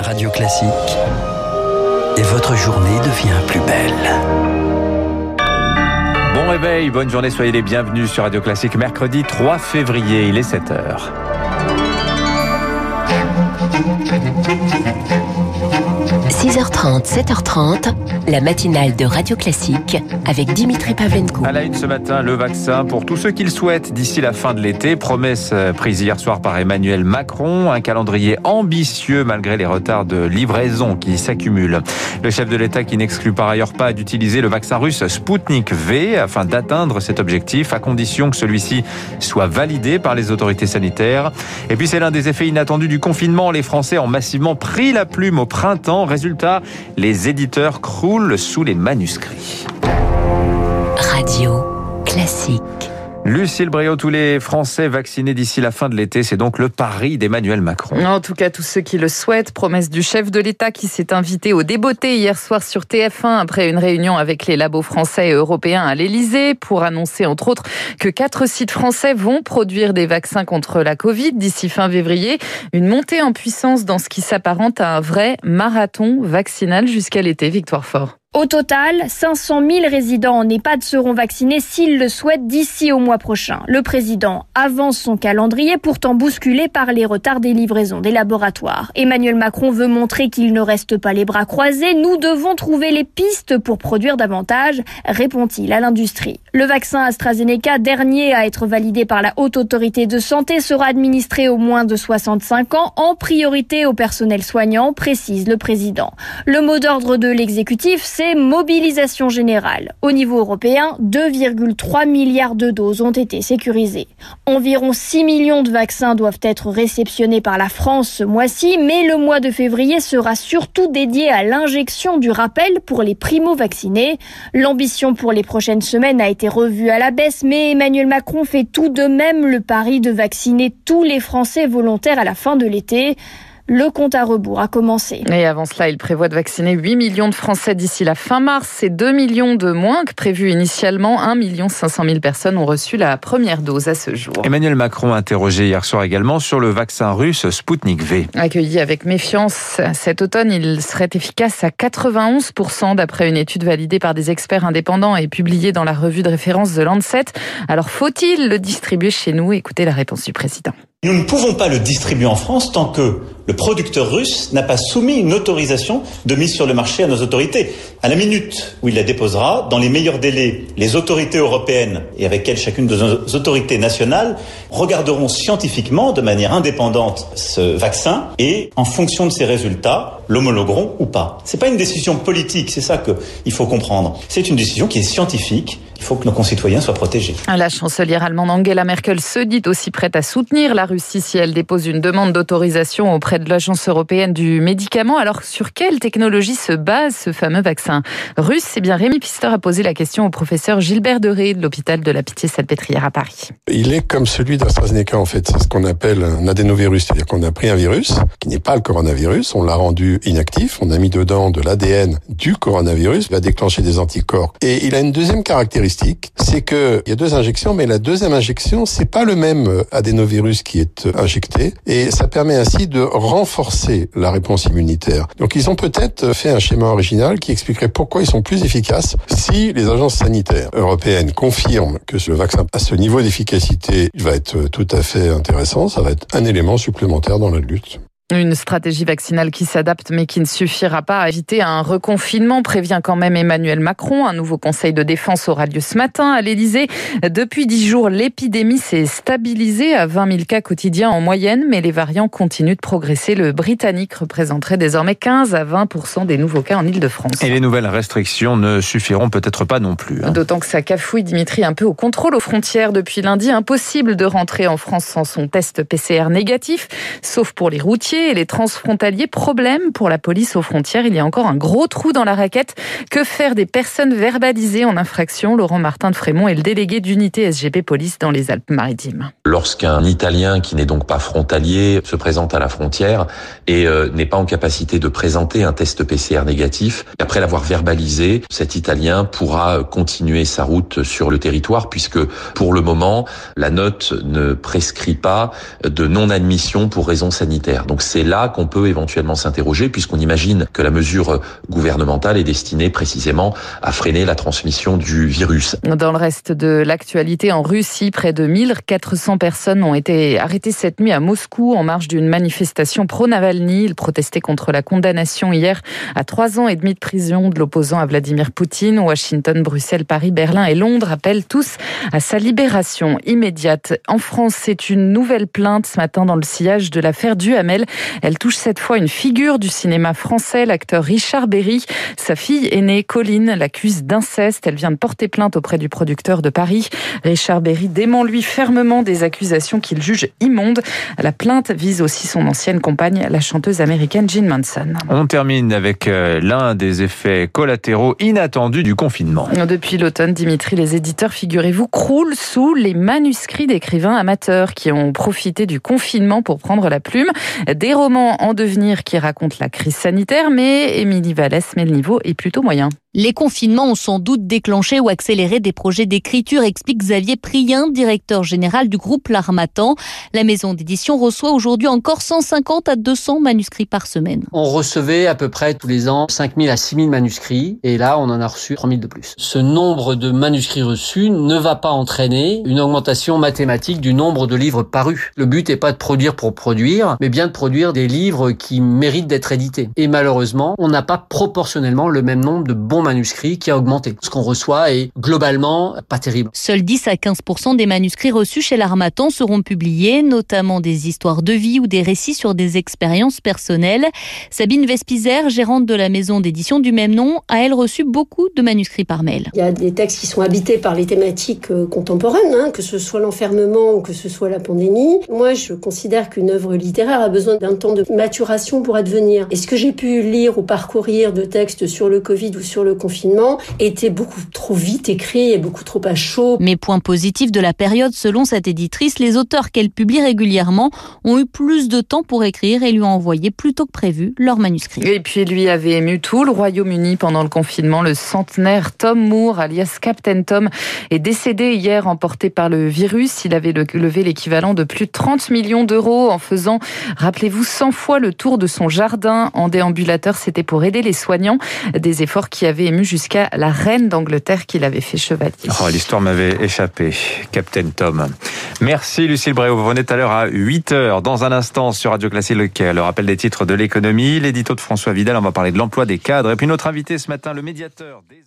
Radio Classique. Et votre journée devient plus belle. Bon réveil, bonne journée, soyez les bienvenus sur Radio Classique. Mercredi 3 février, il est 7h. 6h30, 7h30, la matinale de Radio Classique avec Dimitri Pavlenko. À la une ce matin, le vaccin pour tous ceux qui le souhaitent d'ici la fin de l'été. Promesse euh, prise hier soir par Emmanuel Macron. Un calendrier ambitieux malgré les retards de livraison qui s'accumulent. Le chef de l'État qui n'exclut par ailleurs pas d'utiliser le vaccin russe Sputnik V afin d'atteindre cet objectif à condition que celui-ci soit validé par les autorités sanitaires. Et puis c'est l'un des effets inattendus du confinement. Les Français ont massivement pris la plume au printemps. Résultat, les éditeurs croulent sous les manuscrits. Radio Classique. Lucille Bréau, tous les Français vaccinés d'ici la fin de l'été, c'est donc le pari d'Emmanuel Macron. En tout cas, tous ceux qui le souhaitent, promesse du chef de l'État qui s'est invité au débeauté hier soir sur TF1 après une réunion avec les labos français et européens à l'Elysée pour annoncer entre autres que quatre sites français vont produire des vaccins contre la Covid d'ici fin février. Une montée en puissance dans ce qui s'apparente à un vrai marathon vaccinal jusqu'à l'été. Victoire Fort. Au total, 500 000 résidents en EHPAD seront vaccinés s'ils le souhaitent d'ici au mois prochain. Le président avance son calendrier pourtant bousculé par les retards des livraisons des laboratoires. Emmanuel Macron veut montrer qu'il ne reste pas les bras croisés. Nous devons trouver les pistes pour produire davantage, répond-il à l'industrie. Le vaccin AstraZeneca, dernier à être validé par la Haute Autorité de Santé, sera administré aux moins de 65 ans, en priorité au personnel soignant, précise le président. Le mot d'ordre de l'exécutif, c'est mobilisation générale. Au niveau européen, 2,3 milliards de doses ont été sécurisées. Environ 6 millions de vaccins doivent être réceptionnés par la France ce mois-ci, mais le mois de février sera surtout dédié à l'injection du rappel pour les primo-vaccinés. L'ambition pour les prochaines semaines a été revue à la baisse, mais Emmanuel Macron fait tout de même le pari de vacciner tous les Français volontaires à la fin de l'été. Le compte à rebours a commencé. Et avant cela, il prévoit de vacciner 8 millions de Français d'ici la fin mars. C'est 2 millions de moins que prévu initialement. 1 million 500 000 personnes ont reçu la première dose à ce jour. Emmanuel Macron a interrogé hier soir également sur le vaccin russe Sputnik V. Accueilli avec méfiance cet automne, il serait efficace à 91% d'après une étude validée par des experts indépendants et publiée dans la revue de référence de Lancet. Alors faut-il le distribuer chez nous? Écoutez la réponse du président. Nous ne pouvons pas le distribuer en France tant que le producteur russe n'a pas soumis une autorisation de mise sur le marché à nos autorités. À la minute où il la déposera, dans les meilleurs délais, les autorités européennes et avec elles chacune de nos autorités nationales regarderont scientifiquement, de manière indépendante, ce vaccin et, en fonction de ses résultats, l'homologueront ou pas. C'est pas une décision politique, c'est ça qu'il faut comprendre. C'est une décision qui est scientifique. Il faut que nos concitoyens soient protégés. La chancelière allemande Angela Merkel se dit aussi prête à soutenir la Russie si elle dépose une demande d'autorisation auprès de l'Agence européenne du médicament. Alors, sur quelle technologie se base ce fameux vaccin russe Eh bien, Rémi Pister a posé la question au professeur Gilbert Deré de l'hôpital de la Pitié-Salpêtrière à Paris. Il est comme celui d'AstraZeneca, en fait. C'est ce qu'on appelle un adénovirus. C'est-à-dire qu'on a pris un virus qui n'est pas le coronavirus, on l'a rendu inactif, on a mis dedans de l'ADN du coronavirus, il va déclencher des anticorps. Et il a une deuxième caractéristique c'est que il y a deux injections, mais la deuxième injection, c'est pas le même adénovirus qui est injecté, et ça permet ainsi de renforcer la réponse immunitaire. Donc ils ont peut-être fait un schéma original qui expliquerait pourquoi ils sont plus efficaces si les agences sanitaires européennes confirment que le vaccin à ce niveau d'efficacité va être tout à fait intéressant, ça va être un élément supplémentaire dans la lutte. Une stratégie vaccinale qui s'adapte mais qui ne suffira pas à éviter un reconfinement, prévient quand même Emmanuel Macron. Un nouveau conseil de défense aura lieu ce matin à l'Elysée. Depuis dix jours, l'épidémie s'est stabilisée à 20 000 cas quotidiens en moyenne, mais les variants continuent de progresser. Le Britannique représenterait désormais 15 à 20 des nouveaux cas en Ile-de-France. Et les nouvelles restrictions ne suffiront peut-être pas non plus. Hein. D'autant que ça cafouille Dimitri un peu au contrôle aux frontières depuis lundi. Impossible de rentrer en France sans son test PCR négatif, sauf pour les routiers et les transfrontaliers. Problème pour la police aux frontières, il y a encore un gros trou dans la raquette. Que faire des personnes verbalisées en infraction? Laurent Martin de Frémont est le délégué d'unité SGP Police dans les Alpes-Maritimes. Lorsqu'un Italien qui n'est donc pas frontalier se présente à la frontière et euh, n'est pas en capacité de présenter un test PCR négatif, après l'avoir verbalisé, cet Italien pourra continuer sa route sur le territoire puisque pour le moment, la note ne prescrit pas de non-admission pour raison sanitaire. Donc c'est là qu'on peut éventuellement s'interroger puisqu'on imagine que la mesure gouvernementale est destinée précisément à freiner la transmission du virus. Dans le reste de l'actualité, en Russie, près de 1400 personnes ont été arrêtées cette nuit à Moscou en marge d'une manifestation pro-Navalny. Ils protestaient contre la condamnation hier à trois ans et demi de prison de l'opposant à Vladimir Poutine. Washington, Bruxelles, Paris, Berlin et Londres appellent tous à sa libération immédiate. En France, c'est une nouvelle plainte ce matin dans le sillage de l'affaire Duhamel. Elle touche cette fois une figure du cinéma français, l'acteur Richard Berry. Sa fille aînée, Colline, l'accuse d'inceste. Elle vient de porter plainte auprès du producteur de Paris. Richard Berry dément lui fermement des accusations qu'il juge immondes. La plainte vise aussi son ancienne compagne, la chanteuse américaine Jean Manson. On termine avec euh, l'un des effets collatéraux inattendus du confinement. Depuis l'automne, Dimitri, les éditeurs, figurez-vous, croulent sous les manuscrits d'écrivains amateurs qui ont profité du confinement pour prendre la plume. Des romans en devenir qui racontent la crise sanitaire, mais Émilie Vallès met le niveau est plutôt moyen. Les confinements ont sans doute déclenché ou accéléré des projets d'écriture, explique Xavier Prien, directeur général du groupe L'Armatan. La maison d'édition reçoit aujourd'hui encore 150 à 200 manuscrits par semaine. On recevait à peu près tous les ans 5000 à 6000 manuscrits et là on en a reçu 3000 de plus. Ce nombre de manuscrits reçus ne va pas entraîner une augmentation mathématique du nombre de livres parus. Le but n'est pas de produire pour produire, mais bien de produire des livres qui méritent d'être édités. Et malheureusement, on n'a pas proportionnellement le même nombre de bons manuscrits qui a augmenté. Ce qu'on reçoit est globalement pas terrible. Seuls 10 à 15 des manuscrits reçus chez l'Armatan seront publiés, notamment des histoires de vie ou des récits sur des expériences personnelles. Sabine Vespizer, gérante de la maison d'édition du même nom, a elle reçu beaucoup de manuscrits par mail. Il y a des textes qui sont habités par les thématiques euh, contemporaines, hein, que ce soit l'enfermement ou que ce soit la pandémie. Moi, je considère qu'une œuvre littéraire a besoin d'un temps de maturation pour advenir. Et ce que j'ai pu lire ou parcourir de textes sur le Covid ou sur le confinement était beaucoup trop vite écrit et beaucoup trop à chaud. Mais point positif de la période, selon cette éditrice, les auteurs qu'elle publie régulièrement ont eu plus de temps pour écrire et lui ont envoyé plus tôt que prévu leurs manuscrits. Et puis lui avait ému tout le Royaume-Uni pendant le confinement. Le centenaire Tom Moore, alias Captain Tom, est décédé hier emporté par le virus. Il avait levé l'équivalent de plus de 30 millions d'euros en faisant, rappelez-vous, 100 fois le tour de son jardin en déambulateur. C'était pour aider les soignants. Des efforts qui avaient ému jusqu'à la reine d'Angleterre qu'il avait fait chevalier. Oh, l'histoire m'avait échappé, Captain Tom. Merci Lucille Bréau. Vous venez tout à l'heure à 8h. Dans un instant sur Radio Classique, le rappel des titres de l'économie, l'édito de François Vidal. On va parler de l'emploi des cadres. Et puis notre invité ce matin, le médiateur des